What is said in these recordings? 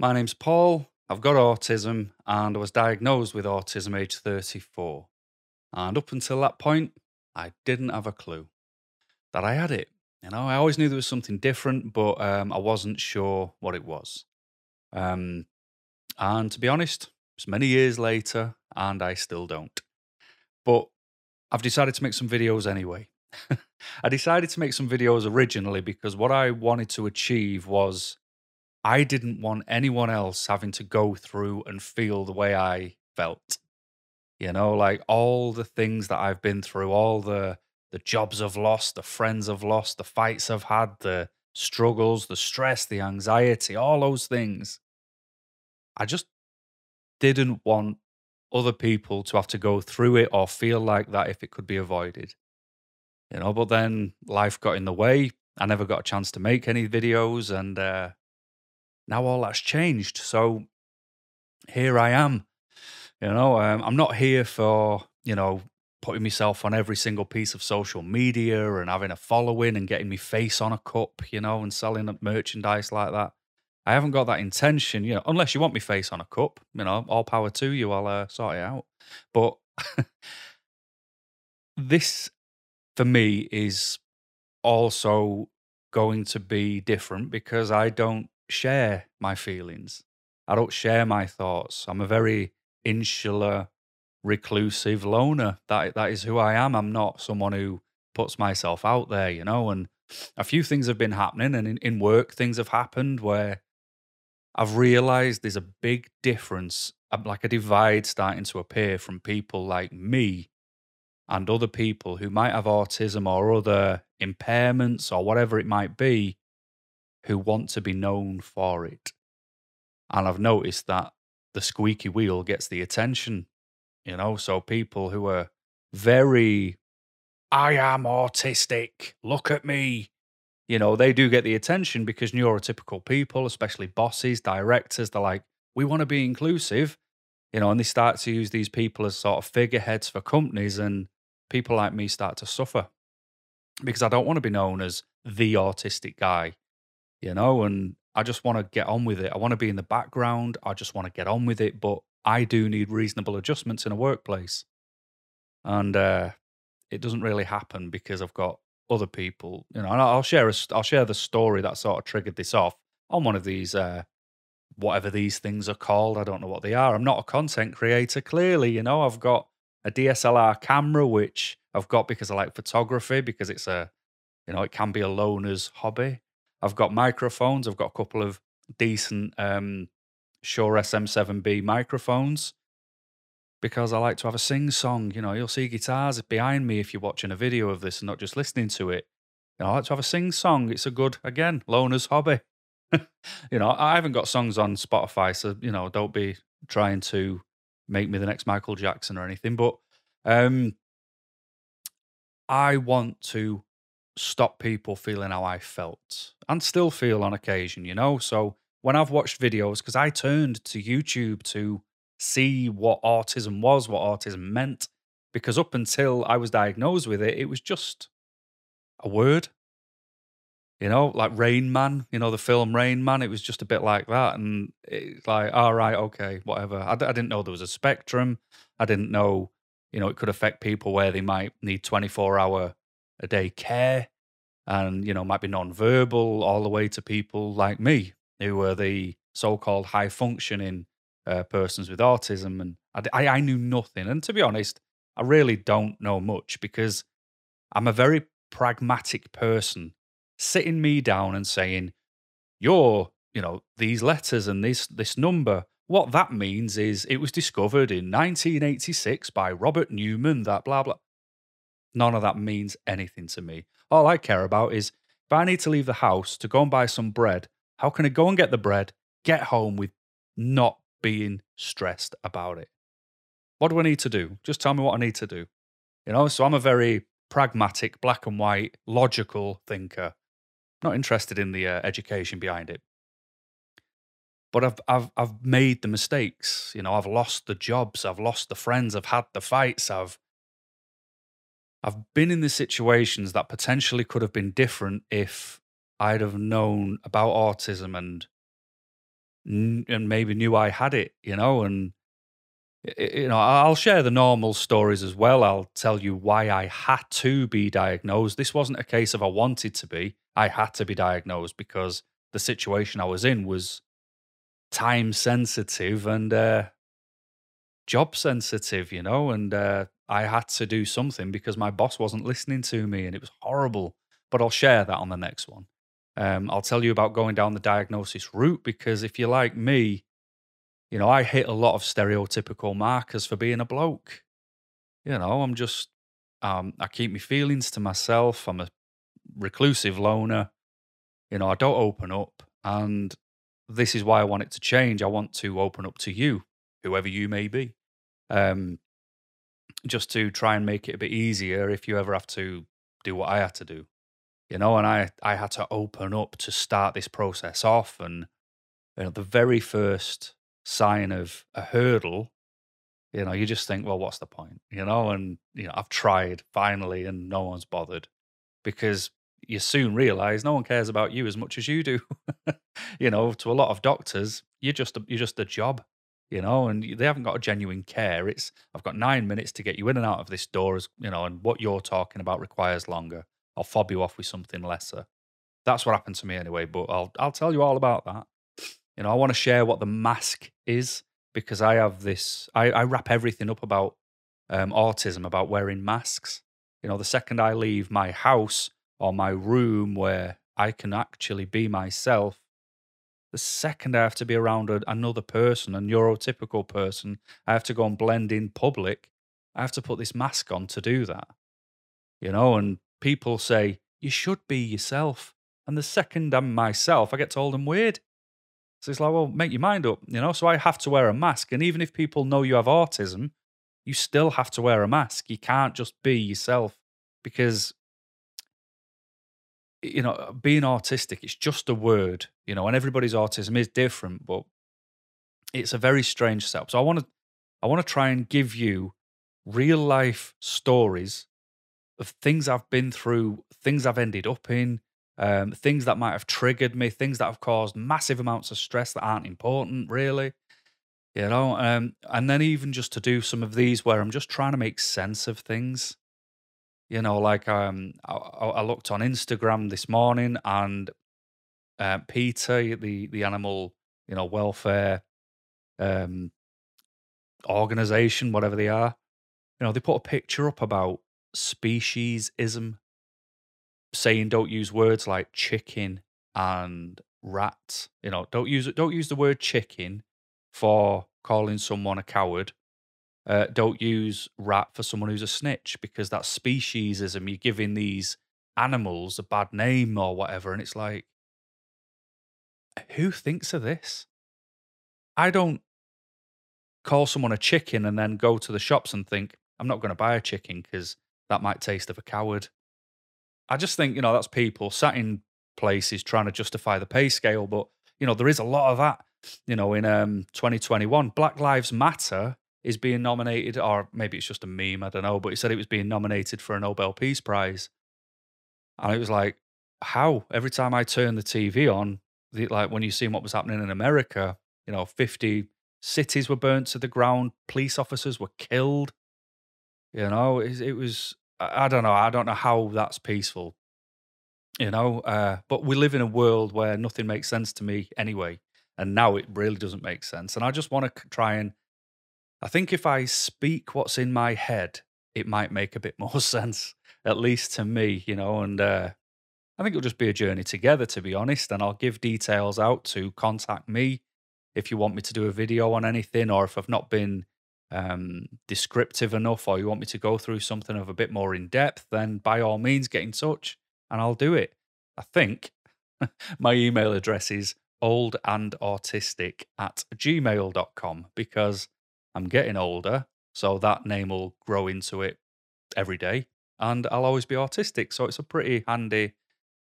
My name's Paul. I've got autism and I was diagnosed with autism age 34. And up until that point, I didn't have a clue that I had it. You know, I always knew there was something different, but um, I wasn't sure what it was. Um, and to be honest, it's many years later and I still don't. But I've decided to make some videos anyway. I decided to make some videos originally because what I wanted to achieve was I didn't want anyone else having to go through and feel the way I felt. You know, like all the things that I've been through, all the the jobs I've lost, the friends I've lost, the fights I've had, the struggles, the stress, the anxiety, all those things. I just didn't want other people to have to go through it or feel like that if it could be avoided. You know, but then life got in the way. I never got a chance to make any videos and uh now all that's changed. So here I am. You know, um, I'm not here for, you know, putting myself on every single piece of social media and having a following and getting my face on a cup, you know, and selling merchandise like that. I haven't got that intention, you know, unless you want me face on a cup, you know, all power to you. I'll uh, sort it out. But this, for me, is also going to be different because I don't share my feelings. I don't share my thoughts. I'm a very insular, reclusive loner. That that is who I am. I'm not someone who puts myself out there, you know. And a few things have been happening, and in, in work, things have happened where I've realized there's a big difference, like a divide starting to appear from people like me and other people who might have autism or other impairments or whatever it might be who want to be known for it. And I've noticed that the squeaky wheel gets the attention, you know. So people who are very, I am autistic, look at me, you know, they do get the attention because neurotypical people, especially bosses, directors, they're like, we want to be inclusive, you know, and they start to use these people as sort of figureheads for companies. And people like me start to suffer because I don't want to be known as the autistic guy you know, and I just want to get on with it. I want to be in the background. I just want to get on with it, but I do need reasonable adjustments in a workplace. And uh, it doesn't really happen because I've got other people, you know, and I'll share a, I'll share the story that sort of triggered this off on one of these uh, whatever these things are called. I don't know what they are. I'm not a content creator, clearly. You know, I've got a DSLR camera, which I've got because I like photography, because it's a, you know, it can be a loner's hobby. I've got microphones. I've got a couple of decent um, Shure SM7B microphones because I like to have a sing song. You know, you'll see guitars behind me if you're watching a video of this and not just listening to it. You know, I like to have a sing song. It's a good, again, loner's hobby. you know, I haven't got songs on Spotify, so, you know, don't be trying to make me the next Michael Jackson or anything. But um, I want to stop people feeling how I felt and still feel on occasion, you know? So when I've watched videos, because I turned to YouTube to see what autism was, what autism meant, because up until I was diagnosed with it, it was just a word. You know, like Rain Man, you know, the film Rain Man, it was just a bit like that. And it's like, all right, okay, whatever. I d- I didn't know there was a spectrum. I didn't know, you know, it could affect people where they might need 24 hour a day care and you know might be non-verbal all the way to people like me who are the so-called high functioning uh, persons with autism and I, I knew nothing and to be honest i really don't know much because i'm a very pragmatic person sitting me down and saying you're you know these letters and this this number what that means is it was discovered in 1986 by robert newman that blah blah None of that means anything to me. All I care about is if I need to leave the house to go and buy some bread, how can I go and get the bread, get home with not being stressed about it? What do I need to do? Just tell me what I need to do. You know, so I'm a very pragmatic, black and white, logical thinker. Not interested in the uh, education behind it. But I've, I've, I've made the mistakes. You know, I've lost the jobs, I've lost the friends, I've had the fights, I've I've been in the situations that potentially could have been different if I'd have known about autism and and maybe knew I had it, you know, and you know, I'll share the normal stories as well. I'll tell you why I had to be diagnosed. This wasn't a case of I wanted to be. I had to be diagnosed because the situation I was in was time sensitive and uh, job sensitive, you know, and uh, I had to do something because my boss wasn't listening to me and it was horrible. But I'll share that on the next one. Um, I'll tell you about going down the diagnosis route because if you're like me, you know, I hit a lot of stereotypical markers for being a bloke. You know, I'm just, um, I keep my feelings to myself. I'm a reclusive loner. You know, I don't open up. And this is why I want it to change. I want to open up to you, whoever you may be, um, just to try and make it a bit easier if you ever have to do what I had to do. You know, and I, I had to open up to start this process off. And you know, the very first sign of a hurdle, you know, you just think, well, what's the point? You know, and you know, I've tried finally and no one's bothered because you soon realize no one cares about you as much as you do. you know, to a lot of doctors, you're just a, you're just a job, you know, and they haven't got a genuine care. It's I've got nine minutes to get you in and out of this door, as you know, and what you're talking about requires longer. I'll fob you off with something lesser. That's what happened to me anyway. But I'll I'll tell you all about that. You know, I want to share what the mask is because I have this. I, I wrap everything up about um, autism, about wearing masks. You know, the second I leave my house or my room where I can actually be myself, the second I have to be around a, another person, a neurotypical person, I have to go and blend in public. I have to put this mask on to do that. You know, and people say, you should be yourself. And the second I'm myself, I get told I'm weird. So it's like, well, make your mind up, you know? So I have to wear a mask. And even if people know you have autism, you still have to wear a mask. You can't just be yourself because, you know, being autistic, it's just a word, you know, and everybody's autism is different, but it's a very strange setup. So I want to, I want to try and give you real life stories of things I've been through, things I've ended up in, um, things that might have triggered me, things that have caused massive amounts of stress that aren't important, really. You know, um, and then even just to do some of these where I'm just trying to make sense of things. You know, like um, I, I looked on Instagram this morning and uh, PETA, the the animal, you know, welfare um, organization, whatever they are, you know, they put a picture up about speciesism saying don't use words like chicken and rat. You know, don't use don't use the word chicken for calling someone a coward. Uh, don't use rat for someone who's a snitch because that's speciesism. You're giving these animals a bad name or whatever, and it's like, who thinks of this? I don't call someone a chicken and then go to the shops and think I'm not going to buy a chicken because that might taste of a coward. I just think, you know, that's people sat in places trying to justify the pay scale. But, you know, there is a lot of that, you know, in um, 2021. Black Lives Matter is being nominated, or maybe it's just a meme, I don't know, but he said it was being nominated for a Nobel Peace Prize. And it was like, how? Every time I turn the TV on, the, like when you see what was happening in America, you know, 50 cities were burnt to the ground, police officers were killed. You know, it, it was I, don't know. I don't know how that's peaceful. You know, uh, but we live in a world where nothing makes sense to me anyway, and now it really doesn't make sense. And I just want to try and. I think if I speak what's in my head, it might make a bit more sense, at least to me. You know, and uh, I think it'll just be a journey together, to be honest. And I'll give details out to contact me if you want me to do a video on anything, or if I've not been um, descriptive enough or you want me to go through something of a bit more in depth, then by all means get in touch and I'll do it. I think my email address is oldandautistic at gmail.com because I'm getting older, so that name will grow into it every day and I'll always be autistic. So it's a pretty handy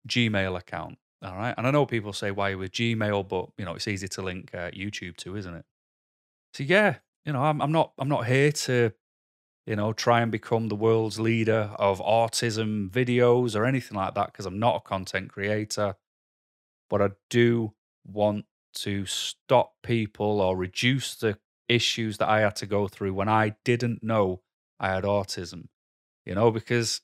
Gmail account. All right. And I know people say why with Gmail, but you know, it's easy to link uh, YouTube to, isn't it? So yeah, you know, I'm, I'm not I'm not here to, you know, try and become the world's leader of autism videos or anything like that because I'm not a content creator. But I do want to stop people or reduce the issues that I had to go through when I didn't know I had autism. You know, because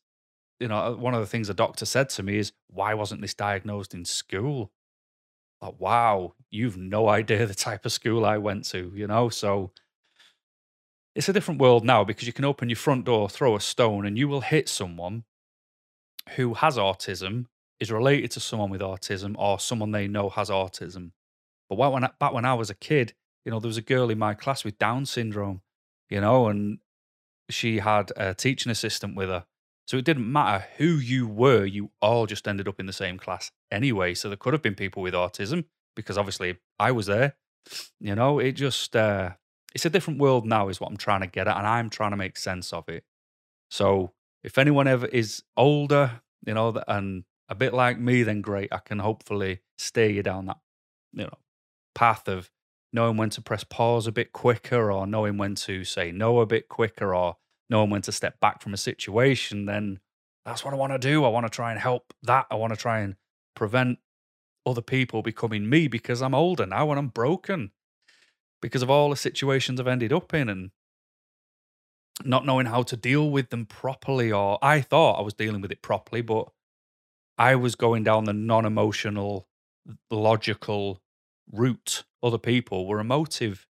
you know, uh, one of the things a doctor said to me is, "Why wasn't this diagnosed in school?" Like, wow, you've no idea the type of school I went to, you know? So it's a different world now because you can open your front door, throw a stone, and you will hit someone who has autism, is related to someone with autism, or someone they know has autism. But back when I was a kid, you know, there was a girl in my class with Down syndrome, you know, and she had a teaching assistant with her. So it didn't matter who you were, you all just ended up in the same class anyway. So there could have been people with autism because obviously I was there. You know, it just, uh, it's a different world now, is what I'm trying to get at. And I'm trying to make sense of it. So if anyone ever is older, you know, and a bit like me, then great. I can hopefully steer you down that, you know, path of knowing when to press pause a bit quicker or knowing when to say no a bit quicker or knowing when to step back from a situation, then that's what I want to do. I want to try and help that. I want to try and prevent other people becoming me because I'm older now and I'm broken because of all the situations I've ended up in and not knowing how to deal with them properly. Or I thought I was dealing with it properly, but I was going down the non emotional, logical route. Other people were emotive,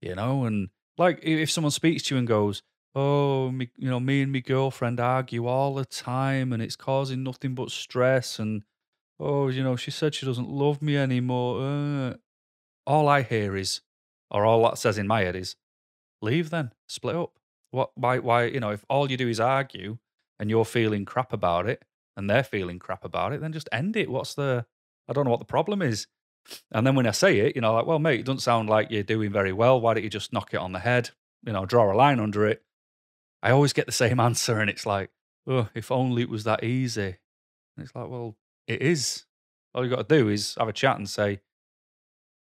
you know, and like if someone speaks to you and goes, oh, me, you know, me and my girlfriend argue all the time, and it's causing nothing but stress. And oh, you know, she said she doesn't love me anymore. Uh. All I hear is, or all that says in my head is, leave then, split up. What? Why? Why? You know, if all you do is argue and you're feeling crap about it, and they're feeling crap about it, then just end it. What's the? I don't know what the problem is. And then when I say it, you know, like, well, mate, it doesn't sound like you're doing very well. Why don't you just knock it on the head? You know, draw a line under it I always get the same answer, and it's like, oh, if only it was that easy. And it's like, well, it is. All you got to do is have a chat and say,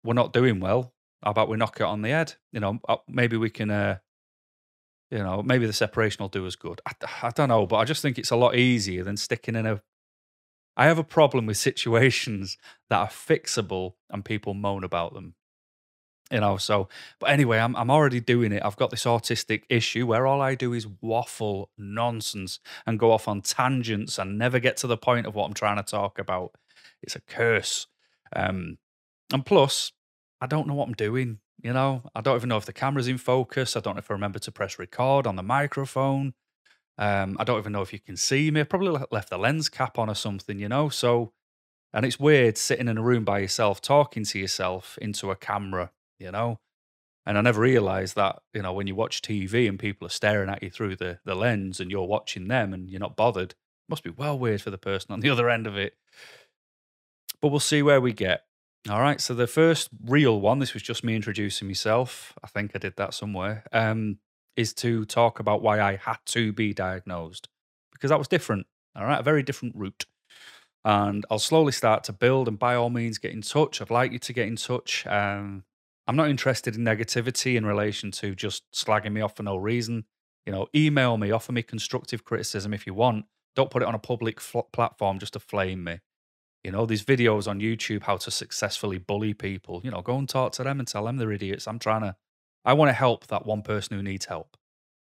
we're not doing well. How about we knock it on the head? You know, uh, maybe we can, uh, you know, maybe the separation will do us good. I, I don't know, but I just think it's a lot easier than sticking in a. I have a problem with situations that are fixable and people moan about them you know so but anyway I'm, I'm already doing it. I've got this autistic issue where all i do is waffle nonsense and go off on tangents and never get to the point of what i'm trying to talk about. It's a curse. Um and plus i don't know what i'm doing you know? I don't even know if the camera's in focus. I don't know if i remember to press record on the microphone um i don't even know if you can see me i probably left the lens cap on or something you know so and it's weird sitting in a room by yourself talking to yourself into a camera you know? And I never realized that, you know, when you watch TV and people are staring at you through the, the lens and you're watching them and you're not bothered, must be well weird for the person on the other end of it. But we'll see where we get. All right. So the first real one, this was just me introducing myself. I think I did that somewhere. Um, is to talk about why I had to be diagnosed because that was different. All right. A very different route. And I'll slowly start to build. And by all means, get in touch. I'd like you to get in touch. Um, I'm not interested in negativity in relation to just slagging me off for no reason. You know, email me, offer me constructive criticism if you want. Don't put it on a public fl- platform just to flame me. You know, these videos on YouTube how to successfully bully people. You know, go and talk to them and tell them they're idiots. I'm trying to, I want to help that one person who needs help.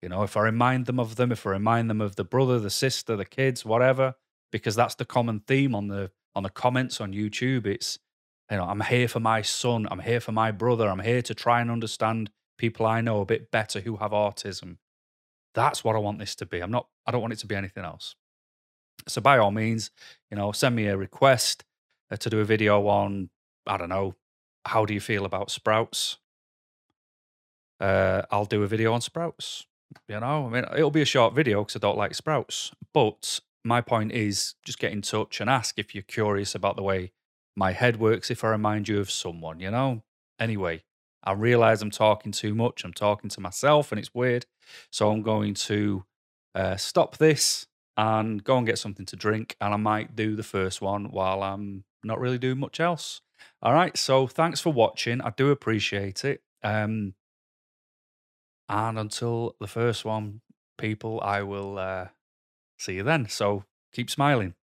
You know, if I remind them of them, if I remind them of the brother, the sister, the kids, whatever, because that's the common theme on the on the comments on YouTube. It's you know, I'm here for my son, I'm here for my brother, I'm here to try and understand people I know a bit better who have autism. That's what I want this to be. I'm not I don't want it to be anything else. So by all means, you know, send me a request uh, to do a video on I don't know, how do you feel about sprouts? Uh, I'll do a video on sprouts. You know, I mean, it'll be a short video because I don't like sprouts. But my point is just get in touch and ask if you're curious about the way my head works if I remind you of someone, you know? Anyway, I realize I'm talking too much. I'm talking to myself and it's weird. So I'm going to uh, stop this and go and get something to drink. And I might do the first one while I'm not really doing much else. All right. So thanks for watching. I do appreciate it. Um, and until the first one, people, I will uh, see you then. So keep smiling.